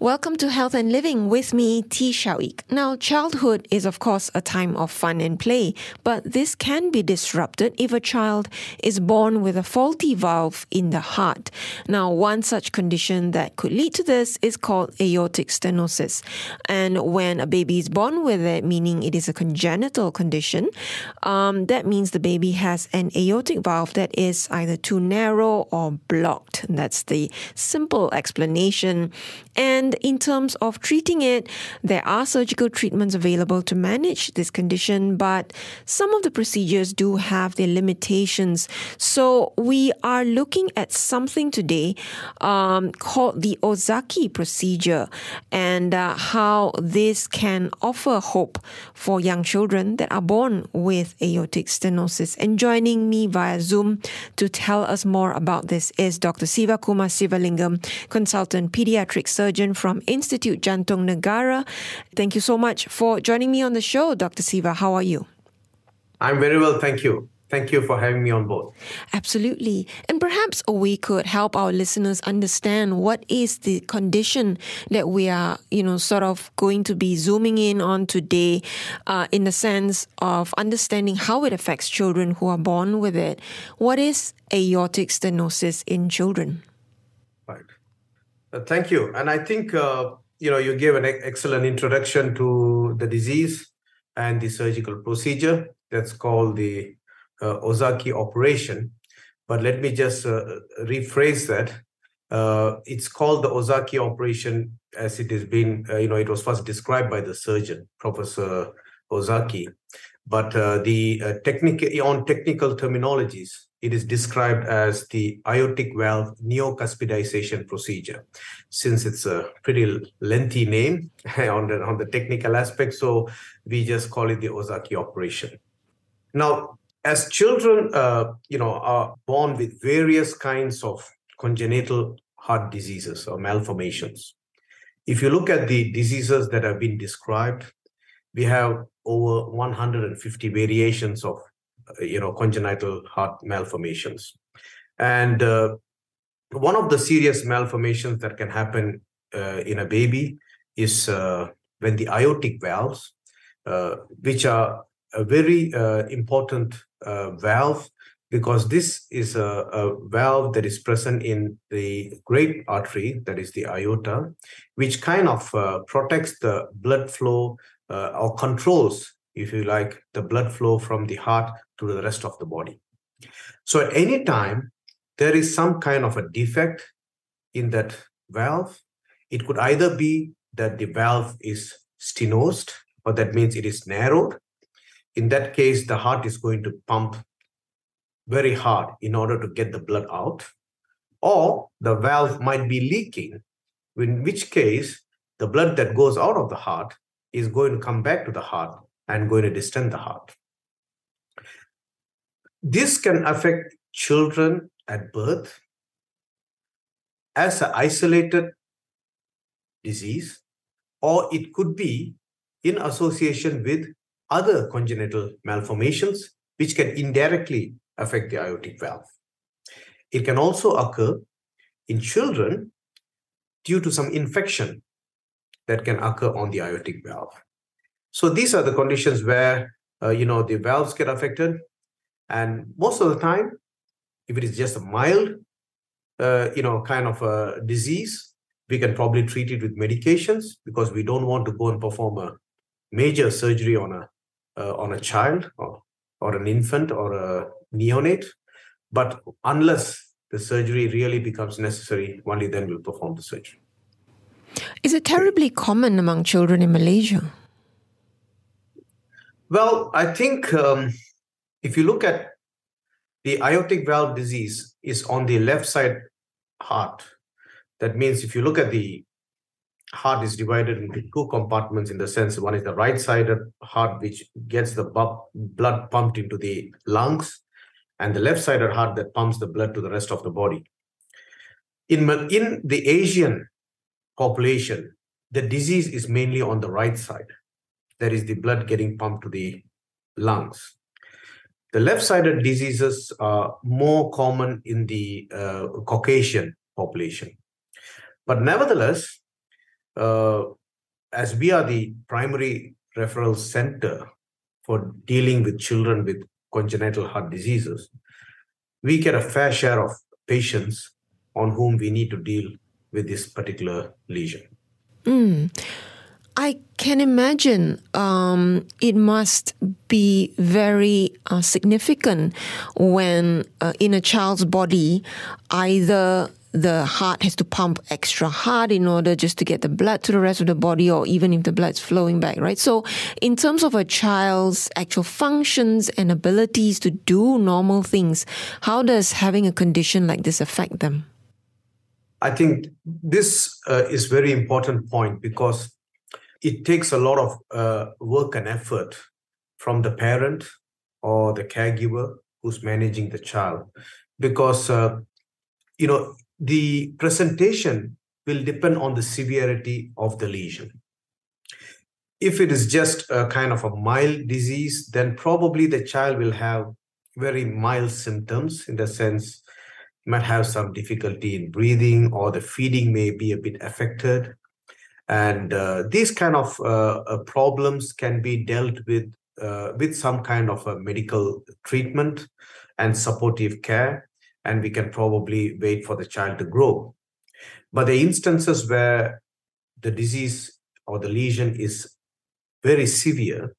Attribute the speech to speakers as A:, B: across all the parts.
A: Welcome to Health and Living with me, Tee Shiao Eek. Now, childhood is of course a time of fun and play, but this can be disrupted if a child is born with a faulty valve in the heart. Now, one such condition that could lead to this is called aortic stenosis. And when a baby is born with it, meaning it is a congenital condition, um, that means the baby has an aortic valve that is either too narrow or blocked. That's the simple explanation. And in terms of treating it, there are surgical treatments available to manage this condition, but some of the procedures do have their limitations. So we are looking at something today um, called the Ozaki procedure and uh, how this can offer hope for young children that are born with aortic stenosis. And joining me via Zoom to tell us more about this is Dr. Siva Kumar Sivalingam, consultant pediatric surgeon from Institute Jantung Negara. Thank you so much for joining me on the show, Dr. Siva. How are you?
B: I'm very well, thank you. Thank you for having me on board.
A: Absolutely. And perhaps we could help our listeners understand what is the condition that we are, you know, sort of going to be zooming in on today uh, in the sense of understanding how it affects children who are born with it. What is aortic stenosis in children?
B: Uh, thank you. And I think uh, you know you gave an excellent introduction to the disease and the surgical procedure that's called the uh, Ozaki operation. But let me just uh, rephrase that. Uh, it's called the Ozaki operation as it has been, uh, you know, it was first described by the surgeon, Professor Ozaki. But the technical on technical terminologies, it is described as the aortic valve neocuspidization procedure. Since it's a pretty lengthy name on the, on the technical aspect, so we just call it the Ozaki operation. Now, as children, uh, you know, are born with various kinds of congenital heart diseases or malformations. If you look at the diseases that have been described, we have over 150 variations of you know congenital heart malformations. And uh, one of the serious malformations that can happen uh, in a baby is uh, when the aortic valves uh, which are a very uh, important valve because this is a, a, valve that is present in the great artery that is the aorta which kind of protects the blood flow or controls if you like, the blood flow from the heart to the rest of the body. So any time there is some kind of a defect in that valve, it could either be that the valve is stenosed, or that means it is narrowed. In that case, the heart is going to pump very hard in order to get the blood out, or the valve might be leaking, in which case the blood that goes out of the heart is going to come back to the heart and going to distend the heart. This can affect children at birth as an isolated disease, or it could be in association with other congenital malformations, which can indirectly affect the aortic valve. It can also occur in children due to some infection that can occur on the aortic valve. So these are the conditions where uh, you know the valves get affected, and most of the time, if it is just a mild, uh, you know, kind of a disease, we can probably treat it with medications because we don't want to go and perform a major surgery on a uh, on a child or or an infant or a neonate. But unless the surgery really becomes necessary, only then we'll perform the surgery.
A: Is it terribly common among children in Malaysia?
B: Well, I think um, if you look at the aortic valve disease is on the left side heart. That means if you look at the heart is divided into two compartments in the sense one is the right sided heart which gets the blood pumped into the lungs and the left sided heart that pumps the blood to the rest of the body in in the asian population the disease is mainly on the right side that is the blood getting pumped to the lungs. The left-sided diseases are more common in the uh, Caucasian population. But nevertheless, uh, as we are the primary referral center for dealing with children with congenital heart diseases, we get a fair share of patients on whom we need to deal with this particular lesion.
A: Mm. I can imagine um, it must be very uh, significant when uh, in a child's body, either the heart has to pump extra hard in order just to get the blood to the rest of the body, or even if the blood's flowing back, right? So, in terms of a child's actual functions and abilities to do normal things, how does having a condition like this affect them?
B: I think this uh, is very important point because it takes a lot of uh, work and effort from the parent or the caregiver who's managing the child. Because uh, you know the presentation will depend on the severity of the lesion. If it is just a kind of a mild disease then probably the child will have very mild symptoms in the sense might have some difficulty in breathing or the feeding may be a bit affected and uh, these kind of uh, uh, problems can be dealt with uh, with some kind of a medical treatment and supportive care and we can probably wait for the child to grow. But the instances where the disease or the lesion is very severe.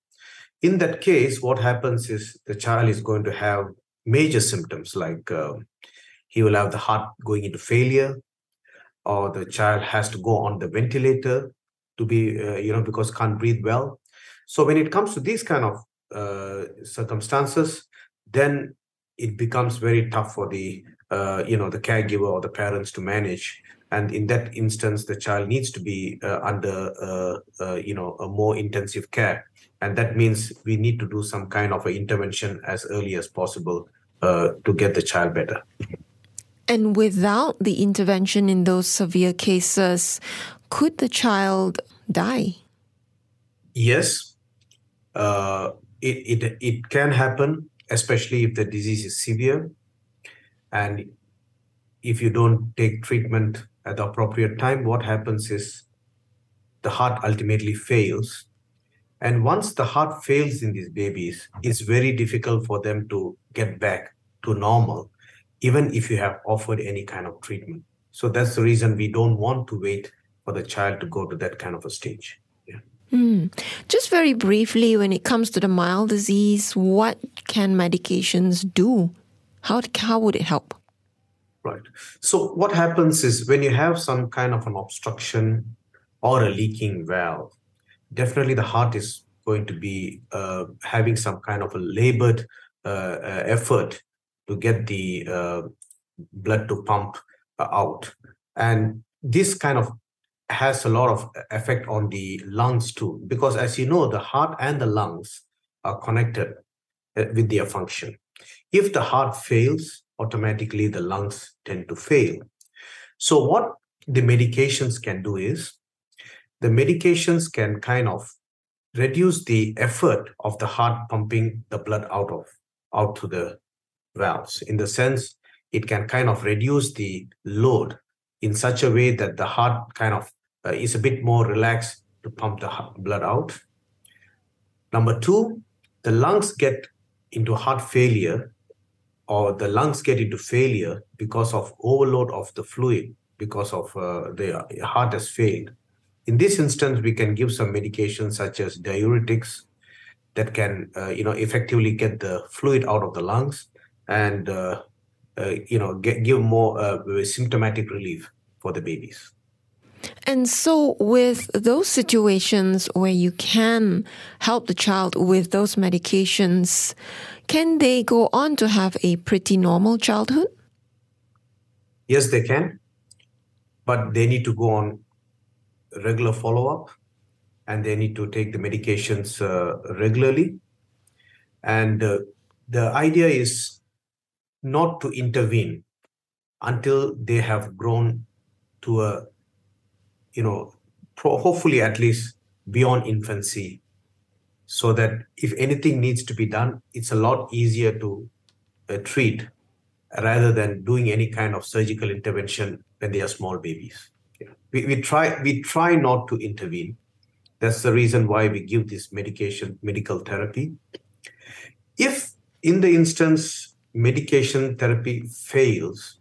B: In that case what happens is the child is going to have major symptoms like uh, he will have the heart going into failure or the child has to go on the ventilator to be uh, you know because can't breathe well. So when it comes to these kind of uh, circumstances then it becomes very tough for the uh, you know the caregiver or the parents to manage. And in that instance the child needs to be uh, under uh, uh, you know a more intensive care. And that means we need to do some kind of an intervention as early as possible to get the child better
A: and without the intervention in those severe cases, could the child die?
B: Yes, uh, it, it, it can happen, especially if the disease is severe. And if you don't take treatment at the appropriate time, what happens is the heart ultimately fails. And once the heart fails in these babies, it's very difficult for them to get back to normal even if you have offered any kind of treatment. So that's the reason we don't want to wait for the child to go to that kind of a stage. Yeah.
A: Mm. Just very briefly, when it comes to the mild disease, what can medications do? How, how would it help?
B: Right. So, what happens is when you have some kind of an obstruction or a leaking valve, definitely the heart is going to be uh, having some kind of a labored uh, uh, effort to get the uh, blood to pump uh, out. And this kind of has a lot of effect on the lungs too, because as you know, the heart and the lungs are connected uh, with their function. If the heart fails, automatically the lungs tend to fail. So, what the medications can do is the medications can kind of reduce the effort of the heart pumping the blood out of out to the valves in the sense it can kind of reduce the load in such a way that the heart kind of uh, is a bit more relaxed to pump the blood out. Number two, the lungs get into heart failure or the lungs get into failure because of overload of the fluid because of uh, the heart has failed. In this instance, we can give some medications such as diuretics that can, uh, you know, effectively get the fluid out of the lungs and uh, uh, you know get, give more uh, symptomatic relief for the babies.
A: And so, with those situations where you can help the child with those medications, can they go on to have a pretty normal childhood?
B: Yes, they can, but they need to go on regular follow up and they need to take the medications uh, regularly. And uh, the idea is not to intervene until they have grown to a you know hopefully at least beyond infancy so that if anything needs to be done, it's a lot easier to uh, treat rather than doing any kind of surgical intervention when they are small babies. Yeah. We, we try we try not to intervene. That's the reason why we give this medication, medical therapy. If in the instance medication therapy fails,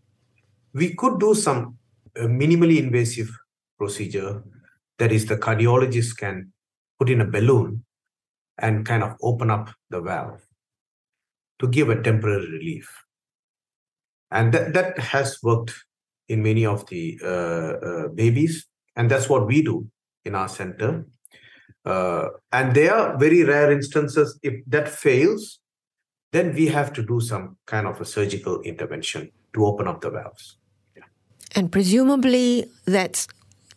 B: we could do some uh, minimally invasive procedure. That is, the cardiologist can put in a balloon and kind of open up the valve to give a temporary relief and that, that has worked in many of the uh, uh, babies and that's what we do in our center uh, and there are very rare instances if that fails then we have to do some kind of a surgical intervention to open up the valves.
A: Yeah. and presumably that's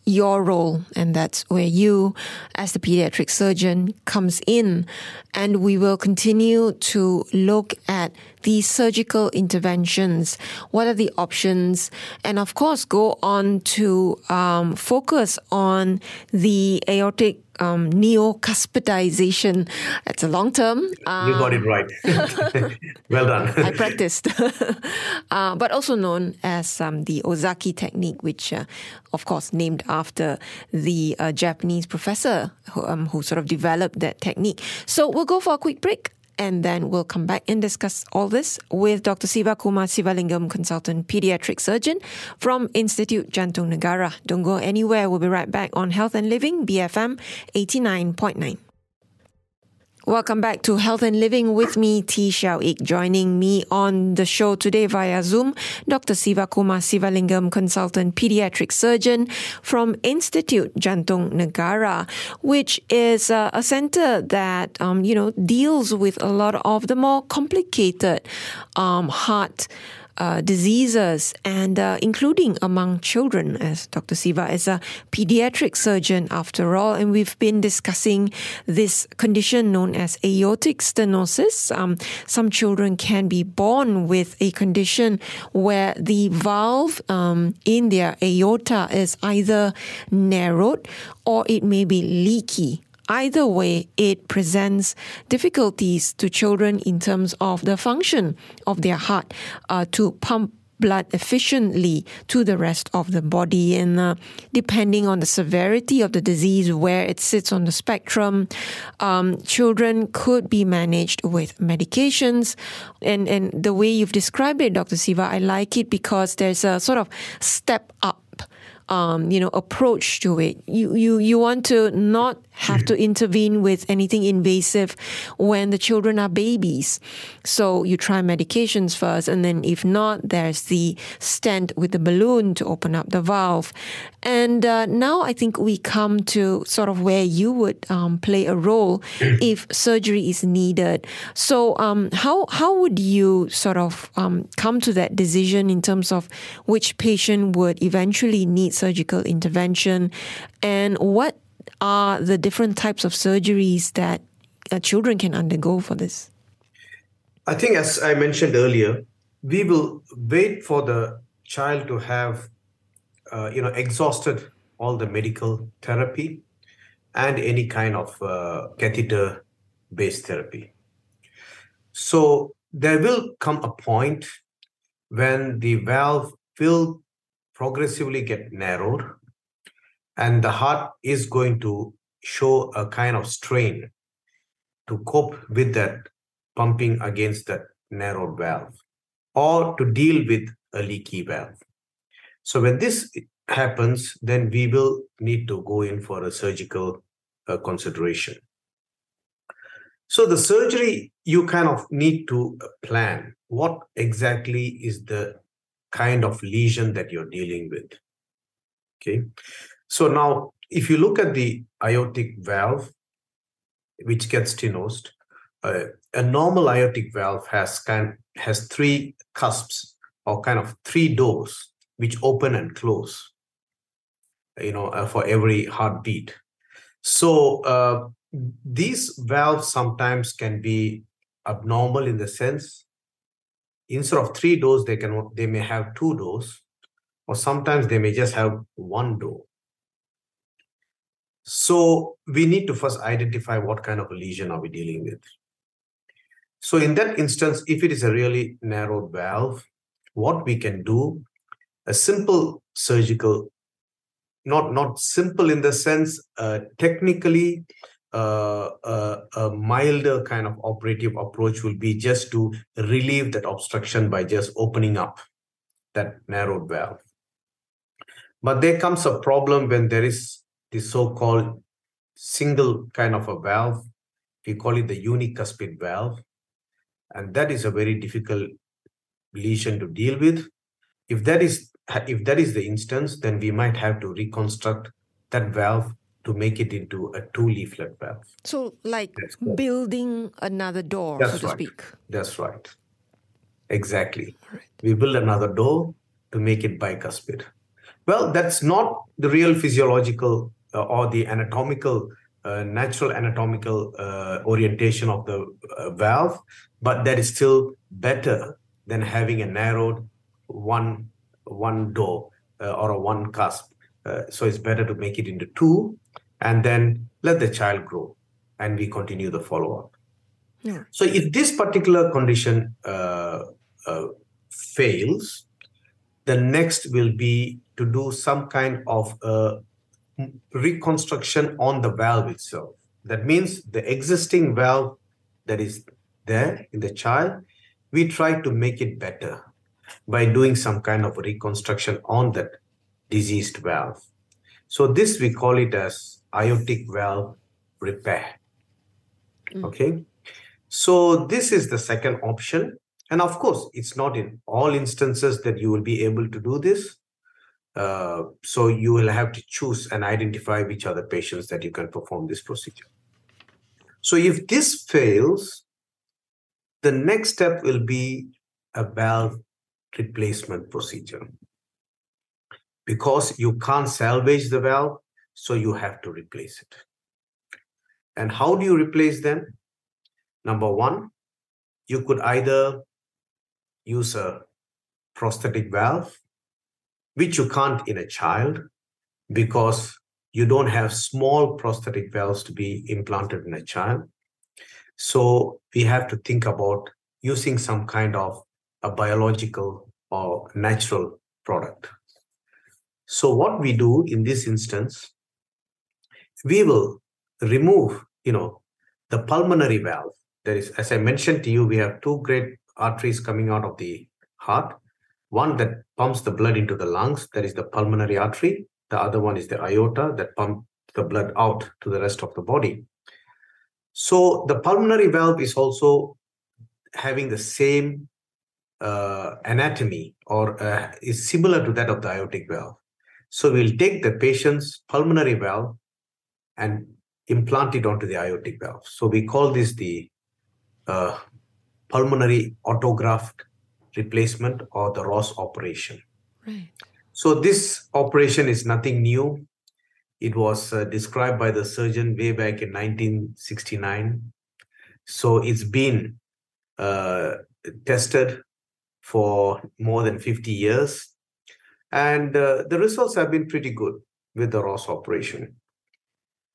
A: your role and that's where you as the pediatric surgeon comes in. And we will continue to look at these surgical interventions. What are the options? And of course go on to um, focus on the aortic um, neocuspidization. It's a long term.
B: Um, you got it right. well done.
A: I practiced. uh, but also known as um, the Ozaki technique, which, uh, of course, named after the uh, Japanese professor who, um, who sort of developed that technique. So we'll go for a quick break and then we'll come back and discuss all this with Dr. Siva Kumar Sivalingam, consultant pediatric surgeon from Institute Jantung Negara. Don't go anywhere. We'll be right back on Health and Living, BFM 89.9. Welcome back to Health and Living with me, Tee Shiao Eek. Joining me on the show today via Zoom, Dr. Siva Kumar Sivalingam, consultant pediatric surgeon from Institute Jantung Negara, which is uh, a center that um, you know deals with a lot of the more complicated um, heart uh, diseases and uh, including among children, as Dr. Siva is a pediatric surgeon after all. And we've been discussing this condition known as aortic stenosis. Um, some children can be born with a condition where the valve um, in their aorta is either narrowed or it may be leaky either way, it presents difficulties to children in terms of the function of their heart uh, to pump blood efficiently to the rest of the body. And uh, depending on the severity of the disease, where it sits on the spectrum, um, children could be managed with medications. And, and the way you've described it, Dr. Siva, I like it because there's a sort of step up um, you know, approach to it. You, you, you want to not have to intervene with anything invasive when the children are babies. So you try medications first, and then if not, there's the stent with the balloon to open up the valve. And uh, now I think we come to sort of where you would um, play a role if surgery is needed. So um, how how would you sort of um, come to that decision in terms of which patient would eventually need surgical intervention, and what are the different types of surgeries that uh, children can undergo for this?
B: I think, as I mentioned earlier, we will wait for the child to have, uh, you know, exhausted all the medical therapy and any kind of uh, catheter-based therapy. So there will come a point when the valve will progressively get narrowed and the heart is going to show a kind of strain to cope with that pumping against that narrowed valve or to deal with a leaky valve. So when this happens, then we will need to go in for a surgical uh, consideration. So the surgery, you kind of need to plan what exactly is the kind of lesion that you're dealing with. Okay. So now, if you look at the aortic valve, which gets stenosed, uh, a normal aortic valve has kind has three cusps or kind of three doors which open and close. You know, uh, for every heartbeat. So uh, these valves sometimes can be abnormal in the sense instead of three doors they can they may have two doors or sometimes they may just have one door So we need to first identify what kind of lesion are we dealing with. So in that instance, if it is a really narrowed valve, what we can do, a simple surgical, not, not simple in the sense, uh, technically, uh, uh, a milder kind of operative approach will be just to relieve that obstruction by just opening up that narrowed valve. But there comes a problem when there is the so-called single kind of a valve. We call it the unicuspid valve. And that is a very difficult lesion to deal with. If that is if that is the instance, then we might have to reconstruct that valve to make it into a two leaflet valve.
A: So, like building another door, That's so to
B: right.
A: speak.
B: That's right. Exactly. Right. We build another door to make it bicuspid. Well, that's not the real physiological or the anatomical, uh, natural anatomical uh, orientation of the uh, valve, but that is still better than having a narrowed one one door uh, or a one cusp. Uh, so it's better to make it into two and then let the child grow and we continue the follow-up. Yeah. So if this particular condition fails, the next will be to do some kind of uh, reconstruction on the valve itself. That means the existing valve that is there in the child, we try to make it better by doing some kind of reconstruction on that diseased valve. So this we call it as aortic valve repair. Mm. Okay. So this is the second option. And of course, it's not in all instances that you will be able to do this. Uh, so you will have to choose and identify which are the patients that you can perform this procedure. So if this fails, the next step will be a valve replacement procedure. Because you can't salvage the valve, so you have to replace it. And how do you replace them? Number one, you could either use a prosthetic valve, which you can't in a child because you don't have small prosthetic valves to be implanted in a child. So we have to think about using some kind of a biological or natural product. So what we do in this instance, we will remove, you know, the pulmonary valve. That is, as I mentioned to you, we have two great arteries coming out of the heart. One that pumps the blood into the lungs, that is the pulmonary artery. The other one is the aorta that pumps the blood out to the rest of the body. So the pulmonary valve is also having the same uh, anatomy or uh, is similar to that of the aortic valve. So we'll take the patient's pulmonary valve and implant it onto the aortic valve. So we call this the uh, pulmonary autograft replacement or the Ross operation. Right. So this operation is nothing new. It was uh, described by the surgeon way back in 1969. So it's been uh, tested for more than 50 years. And uh, the results have been pretty good with the Ross operation.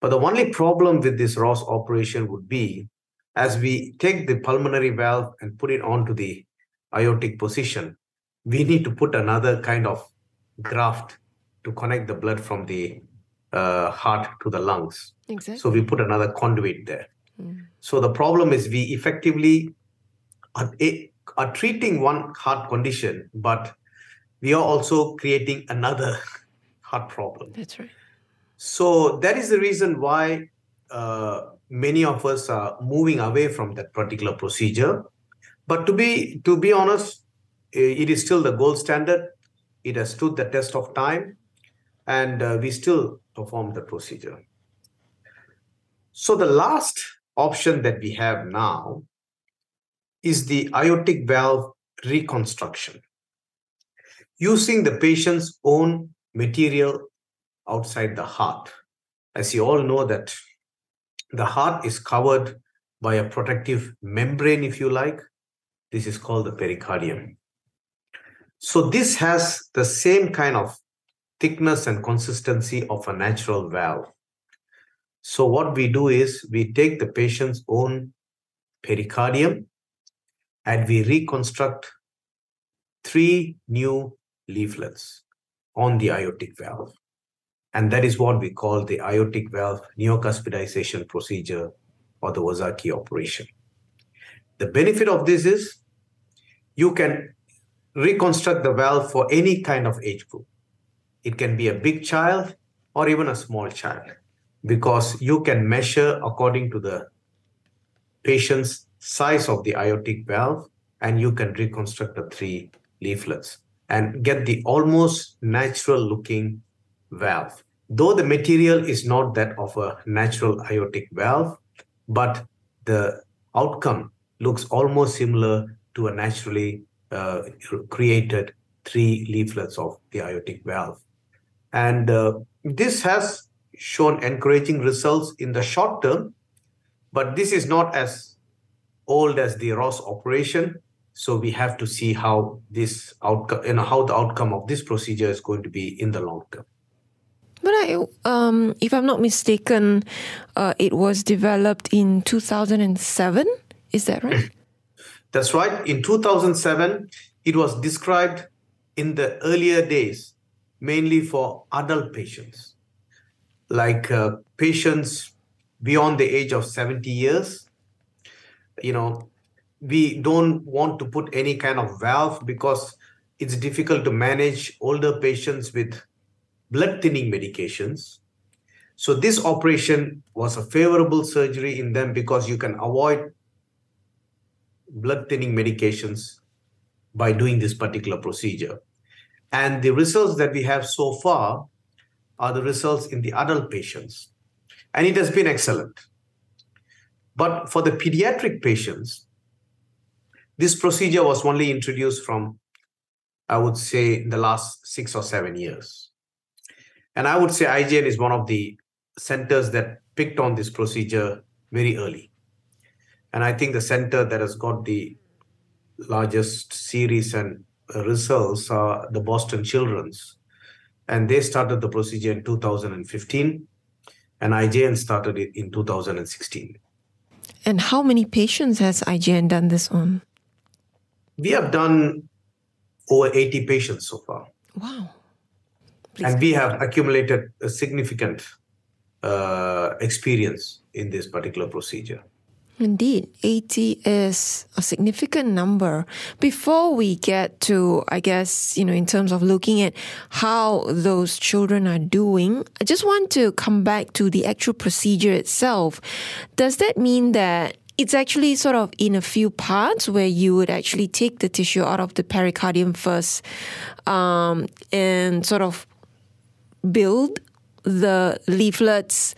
B: But the only problem with this Ross operation would be as we take the pulmonary valve and put it onto the aortic position, we need to put another kind of graft to connect the blood from the uh, heart to the lungs. Exactly. So we put another conduit there. Mm. So the problem is we effectively are, are treating one heart condition, but we are also creating another heart problem.
A: That's right.
B: So that is the reason why uh, many of us are moving away from that particular procedure. But to be to be honest, it is still the gold standard. It has stood the test of time, and uh, we still perform the procedure. So the last option that we have now is the aortic valve reconstruction using the patient's own material outside the heart. As you all know that the heart is covered by a protective membrane, if you like. This is called the pericardium. So this has the same kind of thickness and consistency of a natural valve. So what we do is we take the patient's own pericardium and we reconstruct three new leaflets on the aortic valve. And that is what we call the aortic valve neocuspidization procedure or the Ozaki operation. The benefit of this is you can reconstruct the valve for any kind of age group. It can be a big child or even a small child because you can measure according to the patient's size of the aortic valve and you can reconstruct the three leaflets and get the almost natural looking valve. Though the material is not that of a natural aortic valve, but the outcome looks almost similar to a naturally uh, created three leaflets of the aortic valve. And uh, this has shown encouraging results in the short term, but this is not as old as the Ross operation. So we have to see how this outcome, you know, how the outcome of this procedure is going to be in the long term.
A: But I, um, if I'm not mistaken, uh, it was developed in 2007. Is that right?
B: That's right. In 2007, it was described in the earlier days mainly for adult patients, like uh, patients beyond the age of 70 years. You know, we don't want to put any kind of valve because it's difficult to manage older patients with blood thinning medications. So this operation was a favorable surgery in them because you can avoid blood thinning medications by doing this particular procedure. And the results that we have so far are the results in the adult patients. And it has been excellent. But for the pediatric patients, this procedure was only introduced from, I would say, the last six or seven years. And I would say IJN is one of the centers that picked on this procedure very early. And I think the center that has got the largest series and results are the Boston Children's. And they started the procedure in 2015, and IJN started it in 2016.
A: And how many patients has IJN done this on?
B: We have done over 80 patients so far.
A: Wow.
B: Please and we have accumulated a significant uh, experience in this particular procedure.
A: Indeed, 80 is a significant number. Before we get to, I guess, you know, in terms of looking at how those children are doing, I just want to come back to the actual procedure itself. Does that mean that it's actually sort of in a few parts where you would actually take the tissue out of the pericardium first um, and sort of build the leaflets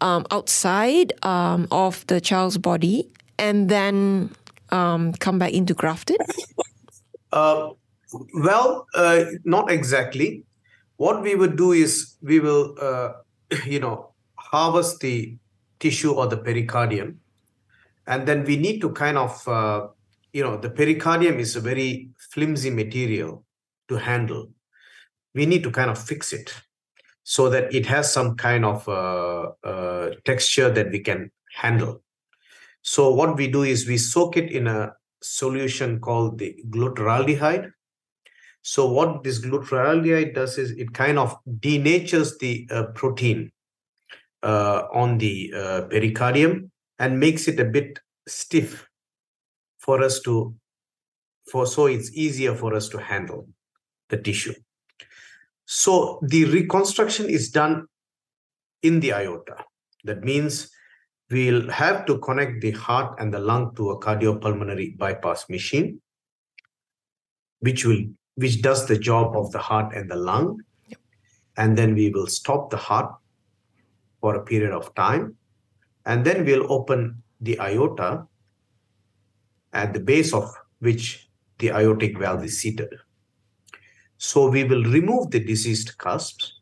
A: um, outside um, of the child's body and then um, come back into grafted?
B: Uh, well, uh, not exactly. What we would do is we will, uh, you know, harvest the tissue or the pericardium, and then we need to kind of, uh, you know, the pericardium is a very flimsy material to handle. We need to kind of fix it so that it has some kind of uh, uh, texture that we can handle. So what we do is we soak it in a solution called the glutaraldehyde. So what this glutaraldehyde does is it kind of denatures the uh, protein uh, on the uh, pericardium and makes it a bit stiff for us to for so it's easier for us to handle the tissue so the reconstruction is done in the aorta. That means we'll have to connect the heart and the lung to a cardiopulmonary bypass machine, which will which does the job of the heart and the lung. Yep. And then we will stop the heart for a period of time. And then we'll open the aorta at the base of which the aortic valve is seated. So we will remove the diseased cusps.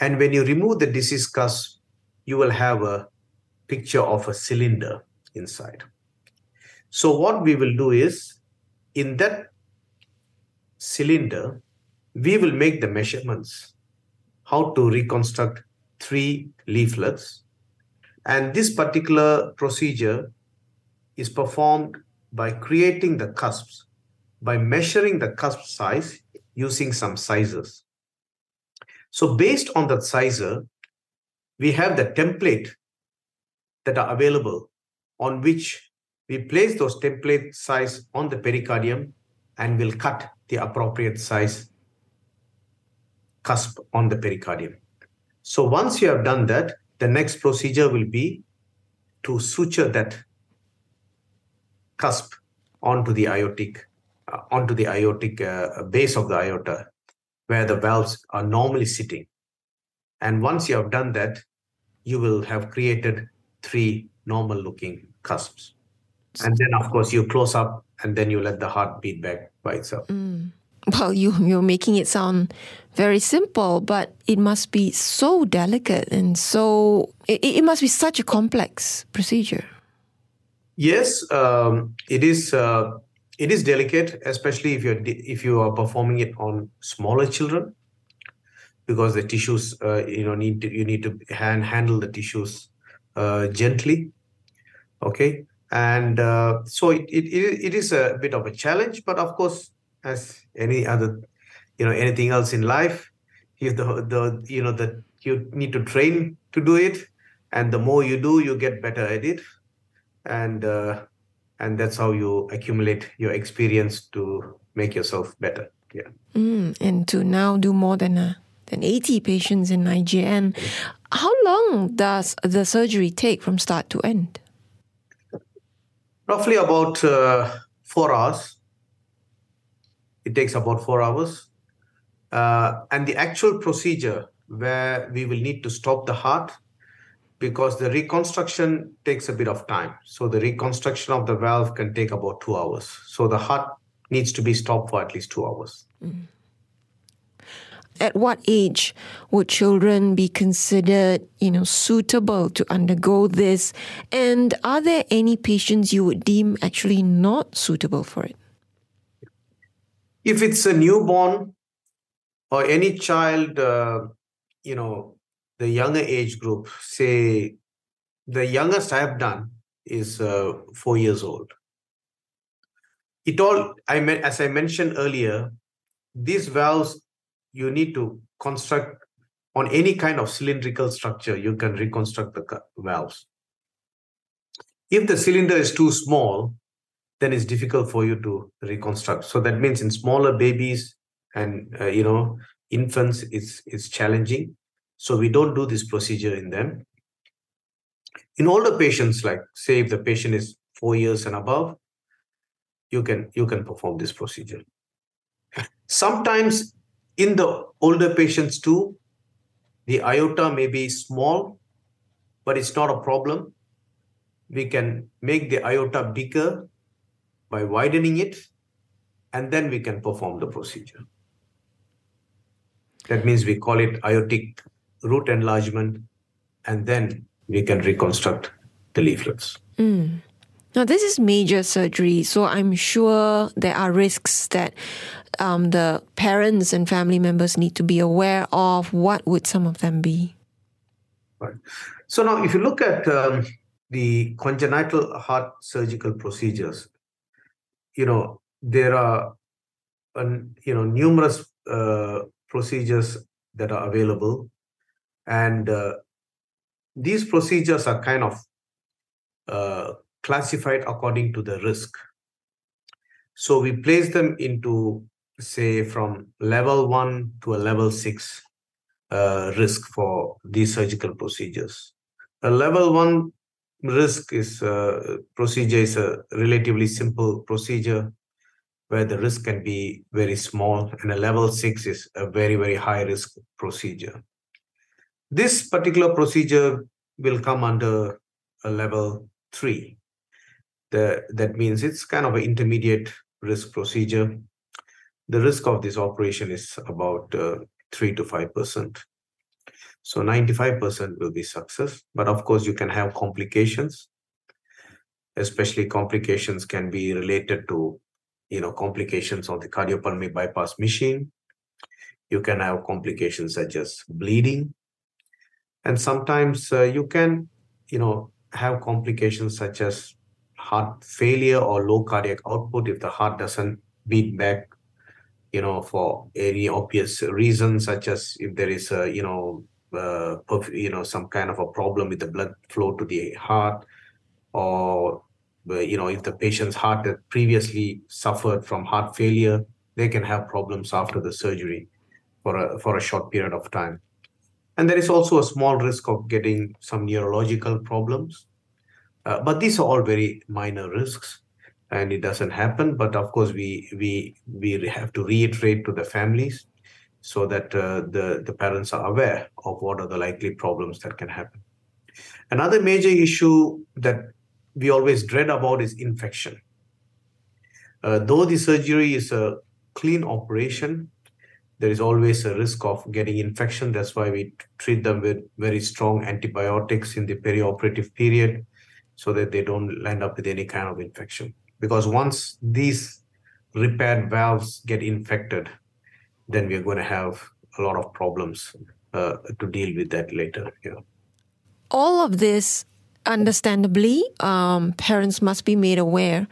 B: And when you remove the diseased cusp, you will have a picture of a cylinder inside. So what we will do is, in that cylinder, we will make the measurements how to reconstruct three leaflets And this particular procedure is performed by creating the cusps, by measuring the cusp size using some sizes. So based on that sizer, we have the template that are available on which we place those template size on the pericardium and will cut the appropriate size cusp on the pericardium. So once you have done that, the next procedure will be to suture that cusp onto the aortic onto the aortic uh, base of the aorta where the valves are normally sitting. And once you have done that you will have created three normal looking cusps. And then of course you close up and then you let the heart beat back by itself.
A: Mm. well you you're making it sound very simple but it must be so delicate and so it, it must be such a complex procedure.
B: Yes um, it is uh, it is delicate especially if you're if you are performing it on smaller children because the tissues uh, you know need to you need to hand, handle the tissues uh, gently okay? And uh, so it, it it is a bit of a challenge but of course as any other you know anything else in life you the the you know that you need to train to do it and the more you do you get better at it. And uh, and that's how you accumulate your experience to make yourself better yeah
A: mm, and to now do more than a than 80 patients in IJN. How long does the surgery take from start to end?
B: Roughly about uh, four hours. It takes about four hours. Uh, and the actual procedure where we will need to stop the heart because the reconstruction takes a bit of time. So the reconstruction of the valve can take about two hours. So the heart needs to be stopped for at least two hours. Mm
A: at what age would children be considered, you know, suitable to undergo this? And are there any patients you would deem actually not suitable for it?
B: If it's a newborn or any child, uh, you know, the younger age group, say the youngest I have done is uh, four years old. It all, I mean, as I mentioned earlier, these valves you need to construct on any kind of cylindrical structure, you can reconstruct the valves. If the cylinder is too small, then it's difficult for you to reconstruct. So that means in smaller babies and uh, you know infants, it's it's challenging. So we don't do this procedure in them. In older patients, like say if the patient is four years and above, you can you can perform this procedure. Sometimes in the older patients too, the aorta may be small, but it's not a problem. We can make the aorta bigger by widening it, and then we can perform the procedure. That means we call it aortic root enlargement, and then we can reconstruct the leaflets.
A: Mm. Now, this is major surgery, so I'm sure there are risks that um, the parents and family members need to be aware of. What would some of them be?
B: Right. So now, if you look at um, the congenital heart surgical procedures, you know there are, you know, numerous uh, procedures that are available, and uh, these procedures are kind of uh, classified according to the risk. So we place them into, say, from level one to a level six uh, risk for these surgical procedures. A level one risk is uh, procedure is a relatively simple procedure where the risk can be very small, and a level six is a very, very high risk procedure. This particular procedure will come under a level three the, that means it's kind of an intermediate risk procedure. The risk of this operation is about uh, 3 to 5%. So 95% will be success. But of course, you can have complications, especially complications can be related to you know complications of the cardiopulmonary bypass machine. You can have complications such as bleeding. And sometimes uh, you can you know, have complications such as heart failure or low cardiac output if the heart doesn't beat back you know for any obvious reason such as if there is a you know uh, you know some kind of a problem with the blood flow to the heart or uh, you know if the patient's heart had previously suffered from heart failure they can have problems after the surgery for a for a short period of time and there is also a small risk of getting some neurological problems. Uh, but these are all very minor risks and it doesn't happen. But of course we we we have to reiterate to the families so that uh, the the parents are aware of what are the likely problems that can happen. Another major issue that we always dread about is infection. Uh, though the surgery is a clean operation there is always a risk of getting infection that's why we treat them with very strong antibiotics in the perioperative period so that they don't end up with any kind of infection. Because once these repaired valves get infected, then we're going to have a lot of problems uh, to deal with that later. Yeah.
A: All of this, understandably, um, parents must be made aware,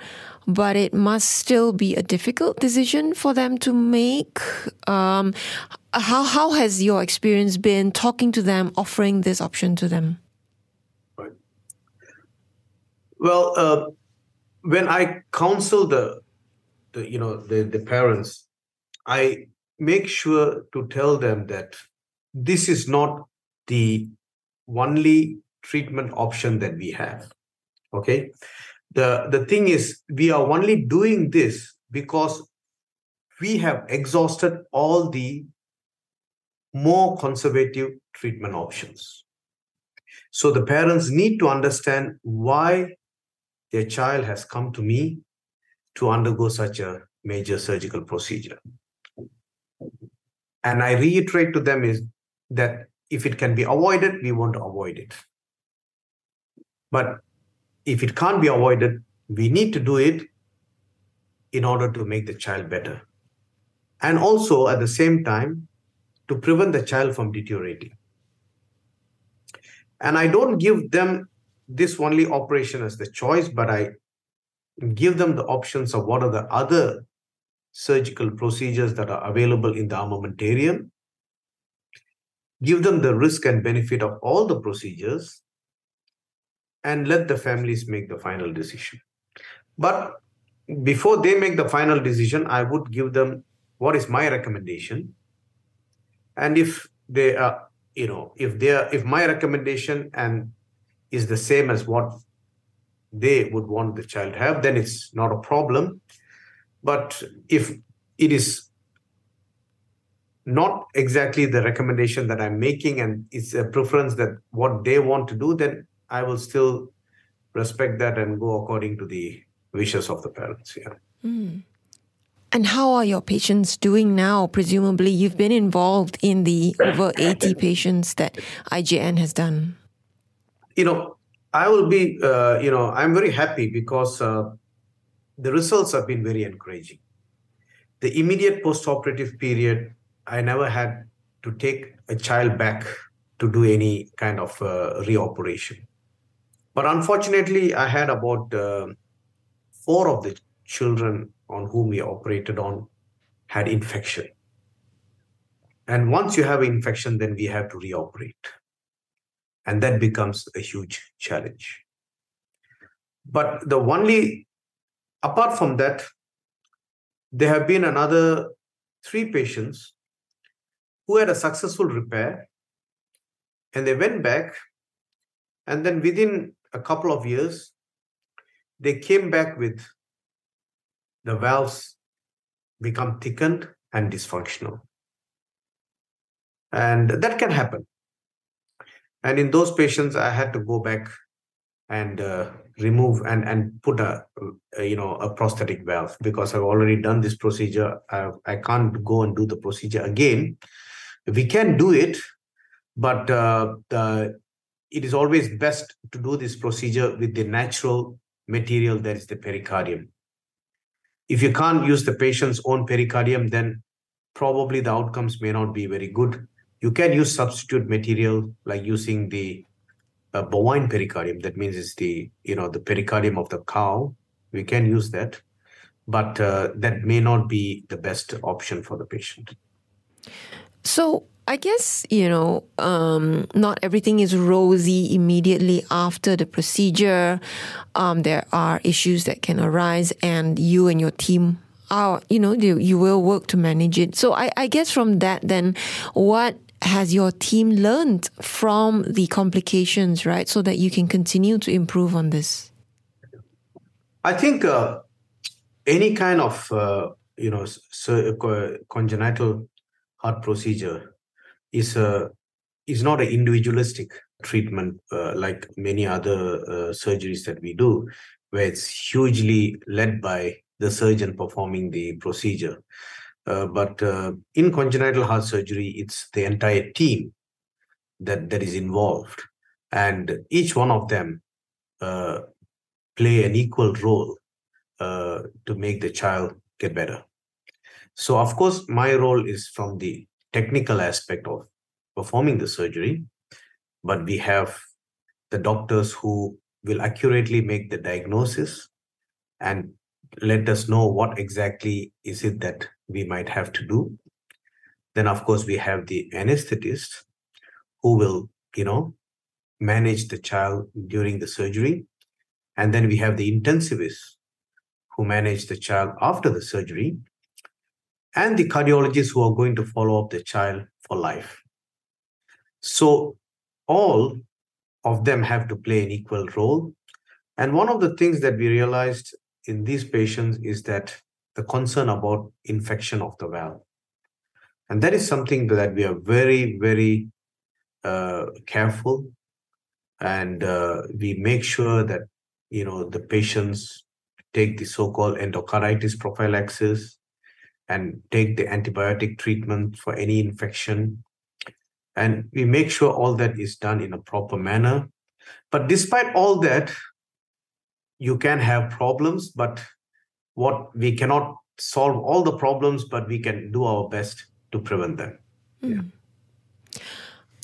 A: but it must still be a difficult decision for them to make. Um, how how has your experience been talking to them, offering this option to them? Right.
B: Well, uh, when I counsel the, the you know the, the parents, I make sure to tell them that this is not the only treatment option that we have. Okay, the the thing is we are only doing this because we have exhausted all the more conservative treatment options. So the parents need to understand why their child has come to me to undergo such a major surgical procedure. And I reiterate to them is that if it can be avoided, we want to avoid it. But if it can't be avoided, we need to do it in order to make the child better. And also at the same time, to prevent the child from deteriorating. And I don't give them this only operation as the choice, but I give them the options of what are the other surgical procedures that are available in the armamentarium, give them the risk and benefit of all the procedures, and let the families make the final decision. But before they make the final decision, I would give them what is my recommendation. And if they are, you know, if they are, if my recommendation and is the same as what they would want the child have, then it's not a problem. But if it is not exactly the recommendation that I'm making and it's a preference that what they want to do, then I will still respect that and go according to the wishes of the parents. Yeah. Mm.
A: And how are your patients doing now? Presumably, you've been involved in the over 80 patients that IJN has done
B: you know, I will be, uh, you know, I'm very happy because uh, the results have been very encouraging. The immediate post-operative period, I never had to take a child back to do any kind of uh, reoperation. But unfortunately, I had about uh, four of the children on whom we operated on had infection. And once you have infection, then we have to reoperate. And that becomes a huge challenge. But the only, apart from that, there have been another three patients who had a successful repair and they went back and then within a couple of years they came back with the valves become thickened and dysfunctional. And that can happen. And in those patients i had to go back and uh, remove and and put a, a, you know a prosthetic valve because i've already done this procedure. I, I can't go and do the procedure again. We can do it but uh, the, it is always best to do this procedure with the natural material that is the pericardium if you can't use the patient's own pericardium then probably the outcomes may not be very good you can use substitute material like using the a bovine pericardium. That means it's the you know the pericardium of the cow. We can use that, but uh, that may not be the best option for the patient.
A: So I guess you know um, not everything is rosy immediately after the procedure. Um, there are issues that can arise, and you and your team are you know you, you will work to manage it. So I, I guess from that, then what has your team learned from the complications, right? So that you can continue to improve on this?
B: I think uh, any kind of, uh, you know, so, uh, congenital heart procedure is, a, is not an individualistic treatment uh, like many other uh, surgeries that we do, where it's hugely led by the surgeon performing the procedure. Uh, but uh, in congenital heart surgery, it's the entire team that, that is involved. And each one of them uh, play an equal role uh, to make the child get better. So, of course, my role is from the technical aspect of performing the surgery, but we have the doctors who will accurately make the diagnosis and let us know what exactly is it that we might have to do. Then, of course, we have the anesthetist who will, you know, manage the child during the surgery. And then we have the intensivist who manage the child after the surgery. And the cardiologists who are going to follow up the child for life. So, all of them have to play an equal role. And one of the things that we realized in these patients is that the concern about infection of the valve. And that is something that we are very, very uh, careful and uh, we make sure that you know the patients take the so-called endocarditis prophylaxis and take the antibiotic treatment for any infection. And we make sure all that is done in a proper manner. But despite all that you can have problems but what we cannot solve all the problems but we can do our best to prevent them. Yeah.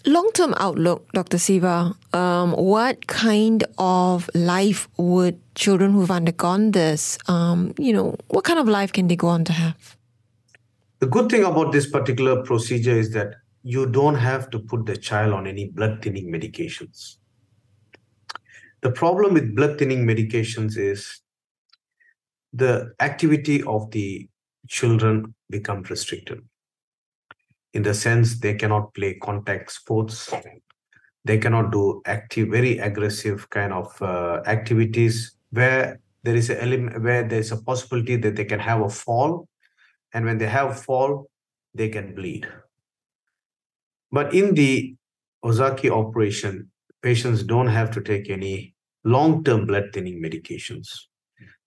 A: long-term outlook dr siva um, what kind of life would children who've undergone this um, you know what kind of life can they go on to have
B: the good thing about this particular procedure is that you don't have to put the child on any blood thinning medications. The problem with blood thinning medications is the activity of the children become restricted. In the sense they cannot play contact sports. They cannot do active very aggressive kind of uh, activities where there is a element where there's a possibility that they can have a fall and when they have fall they can bleed but in the ozaki operation patients don't have to take any long-term blood thinning medications.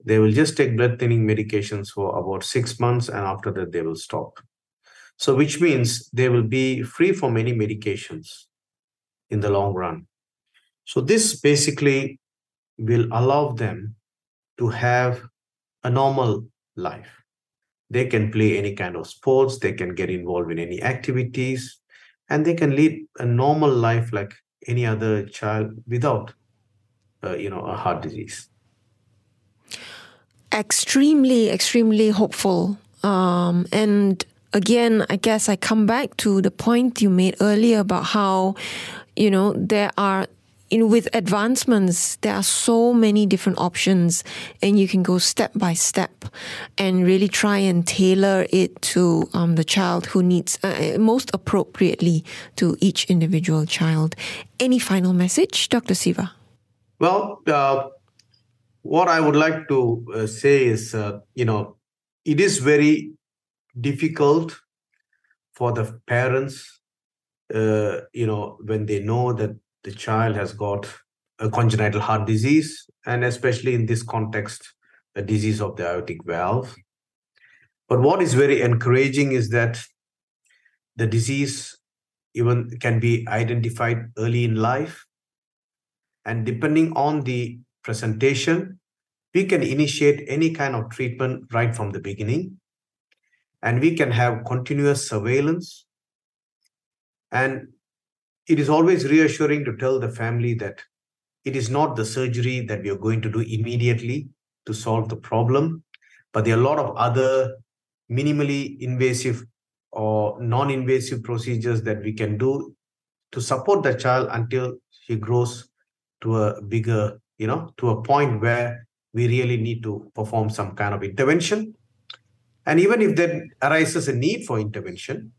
B: They will just take blood thinning medications for about six months and after that they will stop. So which means they will be free from any medications in the long run. So this basically will allow them to have a normal life. They can play any kind of sports, they can get involved in any activities, and they can lead a normal life like any other child without uh, you know a heart disease.
A: Extremely extremely hopeful. Um, and again i guess i come back to the point you made earlier about how you know there are with advancements, there are so many different options, and you can go step by step and really try and tailor it to um, the child who needs uh, most appropriately to each individual child. Any final message, Dr. Siva?
B: Well, uh, what I would like to uh, say is, uh, you know, it is very difficult for the parents, uh, you know, when they know that the child has got a congenital heart disease, and especially in this context, a disease of the aortic valve. But what is very encouraging is that the disease even can be identified early in life. And depending on the presentation, we can initiate any kind of treatment right from the beginning. And we can have continuous surveillance. And it is always reassuring to tell the family that it is not the surgery that we are going to do immediately to solve the problem, but there are a lot of other minimally invasive or non-invasive procedures that we can do to support the child until he grows to a bigger, you know, to a point where we really need to perform some kind of intervention. And even if there arises a need for intervention,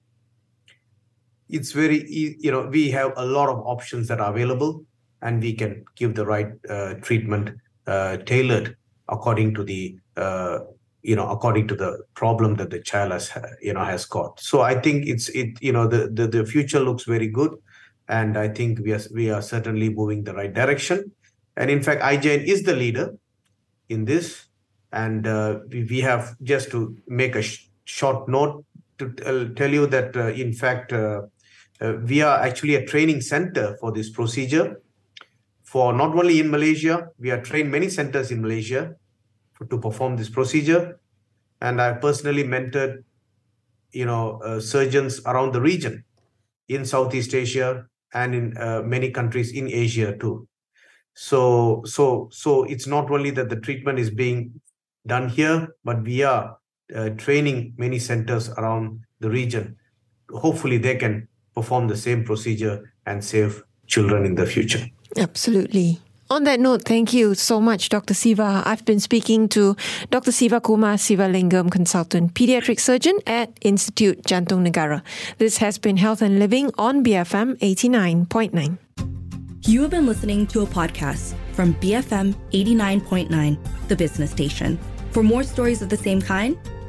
B: it's very, you know, we have a lot of options that are available and we can give the right uh, treatment uh, tailored according to the uh, you know according to the problem that the child has you know has got. So i think it's it you know the the, the future looks very good and i think we are we are certainly moving the right direction. And in fact IJN is the leader in this and uh, we, we have just to make a sh- short note to tell you that uh, in fact uh, uh, we are actually a training center for this procedure for not only in malaysia we have trained many centers in malaysia to perform this procedure. And I personally mentored, you know, surgeons around the region in Southeast Asia and in uh, many countries in Asia too. So, so, so it's not only that the treatment is being done here, but we are uh, training many centers around the region. Hopefully, they can perform the same procedure and save children in the future.
A: Absolutely. On that note, thank you so much, Dr. Siva. I've been speaking to Dr. Siva Kumar Sivalingam, consultant pediatric surgeon at Institute Jantung Negara. This has been Health and Living on BFM 89.9.
C: You have been listening to a podcast from BFM 89.9, the business station. For more stories of the same kind,